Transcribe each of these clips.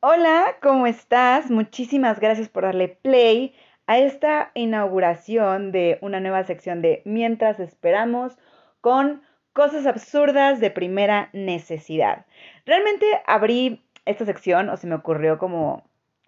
Hola, ¿cómo estás? Muchísimas gracias por darle play a esta inauguración de una nueva sección de Mientras esperamos con cosas absurdas de primera necesidad. Realmente abrí esta sección o se me ocurrió como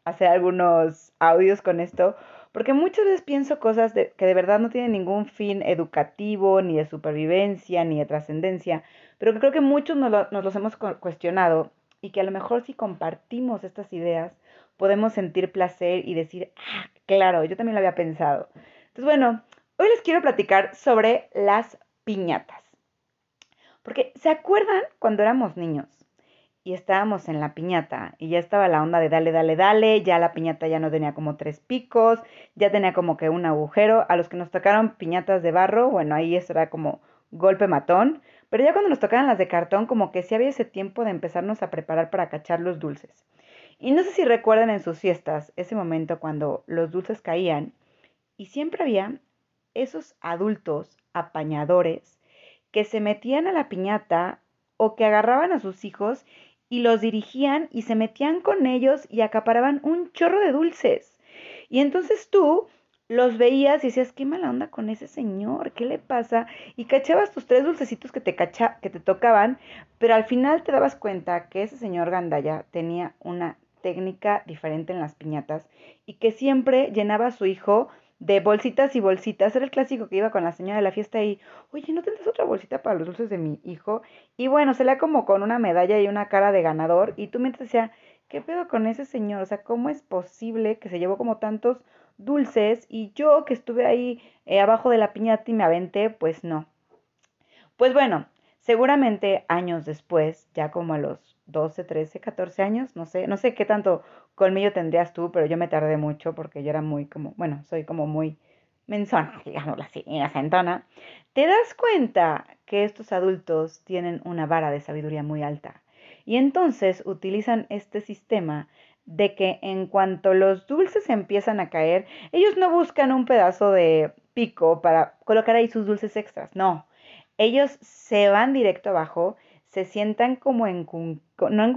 hacer algunos audios con esto, porque muchas veces pienso cosas que de verdad no tienen ningún fin educativo, ni de supervivencia, ni de trascendencia, pero que creo que muchos nos, nos los hemos cuestionado y que a lo mejor si compartimos estas ideas podemos sentir placer y decir, ah, claro, yo también lo había pensado. Entonces, bueno, hoy les quiero platicar sobre las piñatas. Porque, ¿se acuerdan cuando éramos niños? Y estábamos en la piñata y ya estaba la onda de dale, dale, dale, ya la piñata ya no tenía como tres picos, ya tenía como que un agujero. A los que nos tocaron piñatas de barro, bueno, ahí eso era como golpe matón. Pero ya cuando nos tocaban las de cartón, como que sí había ese tiempo de empezarnos a preparar para cachar los dulces. Y no sé si recuerdan en sus fiestas ese momento cuando los dulces caían y siempre había esos adultos apañadores que se metían a la piñata o que agarraban a sus hijos y los dirigían y se metían con ellos y acaparaban un chorro de dulces. Y entonces tú los veías y decías, qué mala onda con ese señor, ¿qué le pasa? Y cachabas tus tres dulcecitos que te, cacha, que te tocaban, pero al final te dabas cuenta que ese señor Gandaya tenía una técnica diferente en las piñatas y que siempre llenaba a su hijo de bolsitas y bolsitas. Era el clásico que iba con la señora de la fiesta y, oye, ¿no tendrás otra bolsita para los dulces de mi hijo? Y bueno, se le como con una medalla y una cara de ganador. Y tú mientras decía, ¿qué pedo con ese señor? O sea, ¿cómo es posible que se llevó como tantos dulces y yo que estuve ahí eh, abajo de la piñata y me aventé, pues no. Pues bueno, seguramente años después, ya como a los 12, 13, 14 años, no sé, no sé qué tanto colmillo tendrías tú, pero yo me tardé mucho porque yo era muy como, bueno, soy como muy menzona, digámoslo así, inocentona, te das cuenta que estos adultos tienen una vara de sabiduría muy alta y entonces utilizan este sistema de que en cuanto los dulces empiezan a caer, ellos no buscan un pedazo de pico para colocar ahí sus dulces extras, no. Ellos se van directo abajo, se sientan como en, no en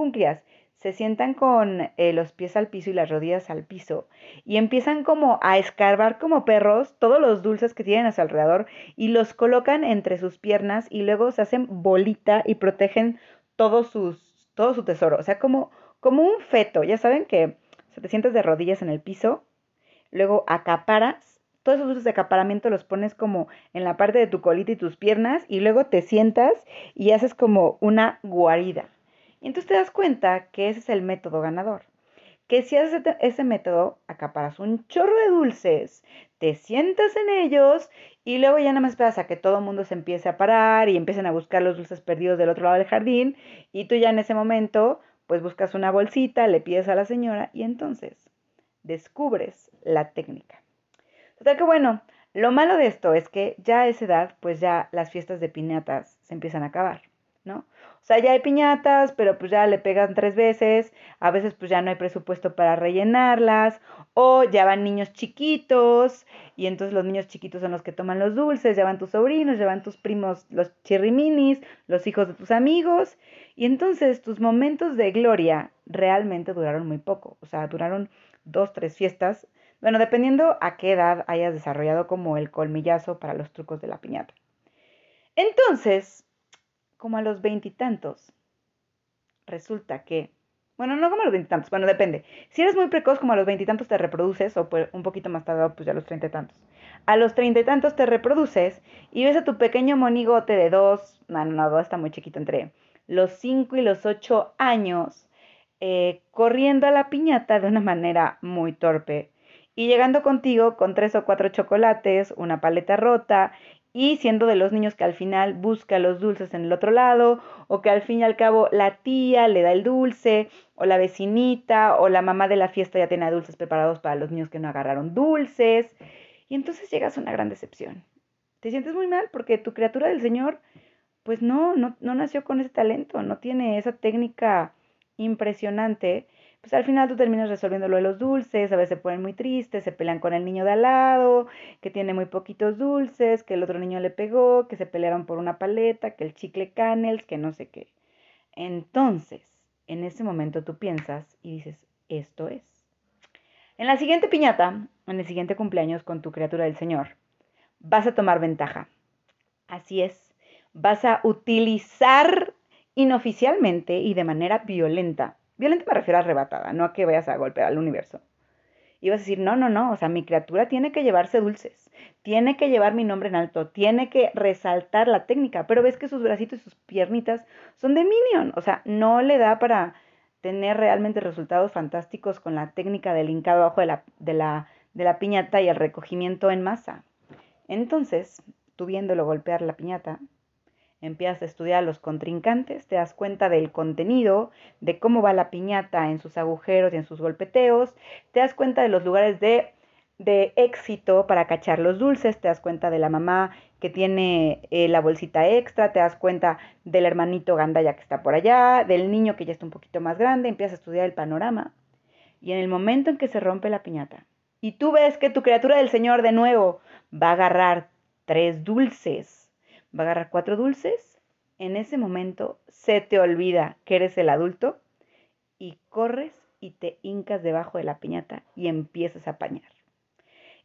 se sientan con eh, los pies al piso y las rodillas al piso y empiezan como a escarbar como perros todos los dulces que tienen a su alrededor y los colocan entre sus piernas y luego se hacen bolita y protegen todos sus, todo su tesoro. O sea, como como un feto, ya saben que te sientas de rodillas en el piso, luego acaparas, todos esos dulces de acaparamiento los pones como en la parte de tu colita y tus piernas y luego te sientas y haces como una guarida. Y entonces te das cuenta que ese es el método ganador. Que si haces ese método, acaparas un chorro de dulces, te sientas en ellos y luego ya nada más esperas a que todo el mundo se empiece a parar y empiecen a buscar los dulces perdidos del otro lado del jardín y tú ya en ese momento pues buscas una bolsita, le pides a la señora y entonces descubres la técnica. Total que bueno, lo malo de esto es que ya a esa edad, pues ya las fiestas de piñatas se empiezan a acabar, ¿no? O sea, ya hay piñatas, pero pues ya le pegan tres veces, a veces pues ya no hay presupuesto para rellenarlas, o ya van niños chiquitos, y entonces los niños chiquitos son los que toman los dulces, ya van tus sobrinos, ya van tus primos, los chirriminis, los hijos de tus amigos, y entonces tus momentos de gloria realmente duraron muy poco, o sea, duraron dos, tres fiestas, bueno, dependiendo a qué edad hayas desarrollado como el colmillazo para los trucos de la piñata. Entonces, como a los veintitantos, resulta que, bueno, no como a los veintitantos, bueno, depende. Si eres muy precoz, como a los veintitantos te reproduces, o pues un poquito más tardado, pues ya a los treinta y tantos. A los treinta y tantos te reproduces y ves a tu pequeño monigote de dos, no, no, no, está muy chiquito entre los 5 y los 8 años eh, corriendo a la piñata de una manera muy torpe y llegando contigo con tres o cuatro chocolates, una paleta rota y siendo de los niños que al final busca los dulces en el otro lado o que al fin y al cabo la tía le da el dulce o la vecinita o la mamá de la fiesta ya tiene dulces preparados para los niños que no agarraron dulces y entonces llegas a una gran decepción. Te sientes muy mal porque tu criatura del Señor pues no, no, no nació con ese talento, no tiene esa técnica impresionante, pues al final tú terminas resolviendo lo de los dulces, a veces se ponen muy tristes, se pelean con el niño de al lado, que tiene muy poquitos dulces, que el otro niño le pegó, que se pelearon por una paleta, que el chicle canels, que no sé qué. Entonces, En ese momento tú piensas y dices, esto es. En la siguiente piñata, en el siguiente cumpleaños con tu criatura del Señor, vas a tomar ventaja. Así es, vas a utilizar inoficialmente y de manera violenta. Violenta me refiero a arrebatada, no a que vayas a golpear al universo. Y vas a decir, no, no, no, o sea, mi criatura tiene que llevarse dulces, tiene que llevar mi nombre en alto, tiene que resaltar la técnica, pero ves que sus bracitos y sus piernitas son de Minion, o sea, no le da para tener realmente resultados fantásticos con la técnica del hincado abajo de la, de la, piñata y el recogimiento en masa. Entonces, tú viéndolo golpear la piñata, empiezas a estudiar a los contrincantes, te das cuenta del contenido, de cómo va la piñata en sus agujeros y en sus golpeteos, te das cuenta de los lugares de, de éxito para cachar los dulces, te das cuenta de la mamá que tiene eh, la bolsita extra, te das cuenta del hermanito gandaya que está por allá, del niño que ya está un poquito más grande, empiezas a estudiar el panorama. Y en el momento en que se rompe la piñata y tú ves que tu criatura del Señor de nuevo va a agarrar tres dulces va a agarrar cuatro dulces, en ese momento se te olvida que eres el adulto y corres y te hincas debajo de la piñata y empiezas a apañar.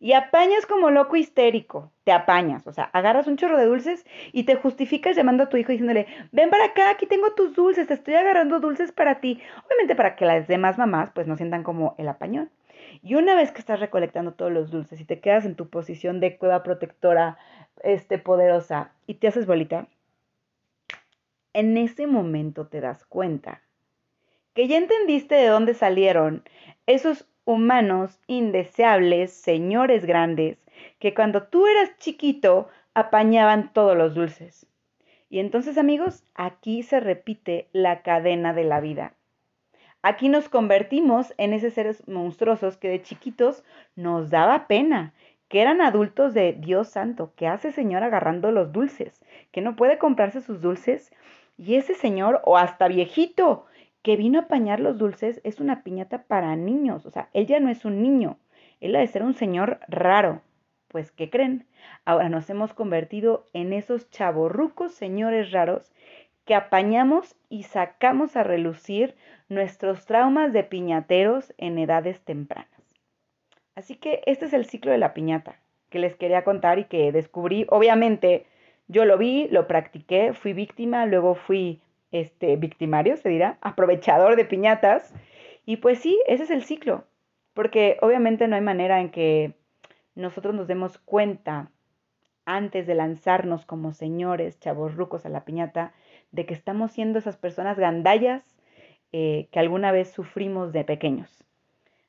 Y apañas como loco histérico, te apañas, o sea, agarras un chorro de dulces y te justificas llamando a tu hijo diciéndole, ven para acá, aquí tengo tus dulces, te estoy agarrando dulces para ti. Obviamente para que las demás mamás pues no sientan como el apañón. Y una vez que estás recolectando todos los dulces y te quedas en tu posición de cueva protectora este, poderosa y te haces bolita, en ese momento te das cuenta que ya entendiste de dónde salieron esos humanos indeseables, señores grandes, que cuando tú eras chiquito apañaban todos los dulces. Y entonces amigos, aquí se repite la cadena de la vida. Aquí nos convertimos en esos seres monstruosos que de chiquitos nos daba pena que eran adultos de Dios santo, que hace señor agarrando los dulces, que no puede comprarse sus dulces, y ese señor, o hasta viejito, que vino a apañar los dulces, es una piñata para niños, o sea, él ya no es un niño, él ha de ser un señor raro. Pues, ¿qué creen? Ahora nos hemos convertido en esos chavorrucos señores raros que apañamos y sacamos a relucir nuestros traumas de piñateros en edades tempranas. Así que este es el ciclo de la piñata que les quería contar y que descubrí. Obviamente yo lo vi, lo practiqué, fui víctima, luego fui este victimario, se dirá, aprovechador de piñatas. Y pues sí, ese es el ciclo, porque obviamente no hay manera en que nosotros nos demos cuenta antes de lanzarnos como señores chavos rucos a la piñata de que estamos siendo esas personas gandallas eh, que alguna vez sufrimos de pequeños.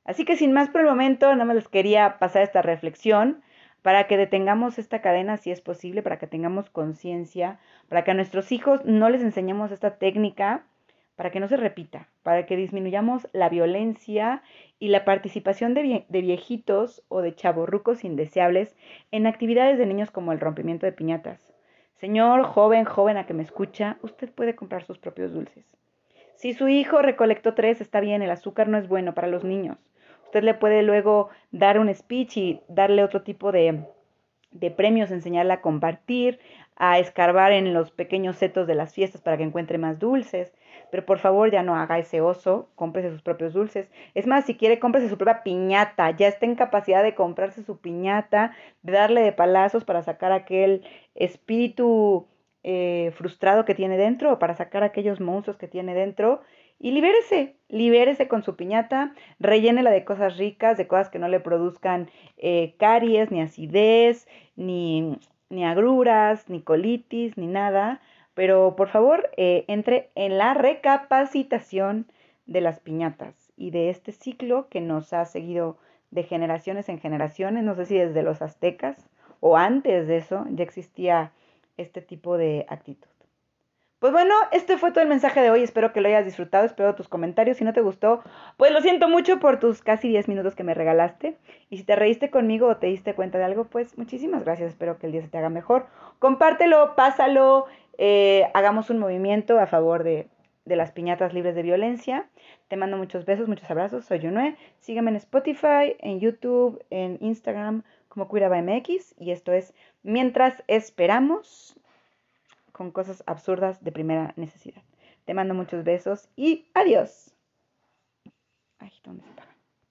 Así que sin más por el momento, nada más les quería pasar esta reflexión para que detengamos esta cadena si es posible, para que tengamos conciencia, para que a nuestros hijos no les enseñemos esta técnica, para que no se repita, para que disminuyamos la violencia y la participación de, viejitos o de chavorrucos indeseables en actividades de niños como el rompimiento de piñatas. Señor, joven, joven a que me escucha, usted puede comprar sus propios dulces. Si su hijo recolectó tres, está bien, el azúcar no es bueno para los niños. Usted le puede luego dar un speech y darle otro tipo de, de premios, enseñarle a compartir, a escarbar en los pequeños setos de las fiestas para que encuentre más dulces. Pero por favor ya no haga ese oso, cómprese sus propios dulces. Es más, si quiere, cómprese su propia piñata. Ya está en capacidad de comprarse su piñata, de darle de palazos para sacar aquel espíritu eh, frustrado que tiene dentro, o para sacar aquellos monstruos que tiene dentro y libérese, libérese con su piñata, rellénela de cosas ricas, de cosas que no le produzcan eh, caries, ni acidez, ni, ni, agruras, ni colitis, ni nada. Pero por favor, eh, entre en la recapacitación de las piñatas y de este ciclo que nos ha seguido de generaciones en generaciones, no sé si desde los aztecas o antes de eso ya existía este tipo de actitud. Pues bueno, este fue todo el mensaje de hoy. Espero que lo hayas disfrutado. Espero tus comentarios. Si no te gustó, pues lo siento mucho por tus casi 10 minutos que me regalaste. Y si te reíste conmigo o te diste cuenta de algo, pues muchísimas gracias. Espero que el día se te haga mejor. Compártelo, pásalo. Eh, hagamos un movimiento a favor de, de, las piñatas libres de violencia. Te mando muchos besos, muchos abrazos. Soy Junue. Sígueme en Spotify, en YouTube, en Instagram como MX. Y esto es Mientras Esperamos con cosas absurdas de primera necesidad. Te mando muchos besos y adiós. Ay, ¿dónde está?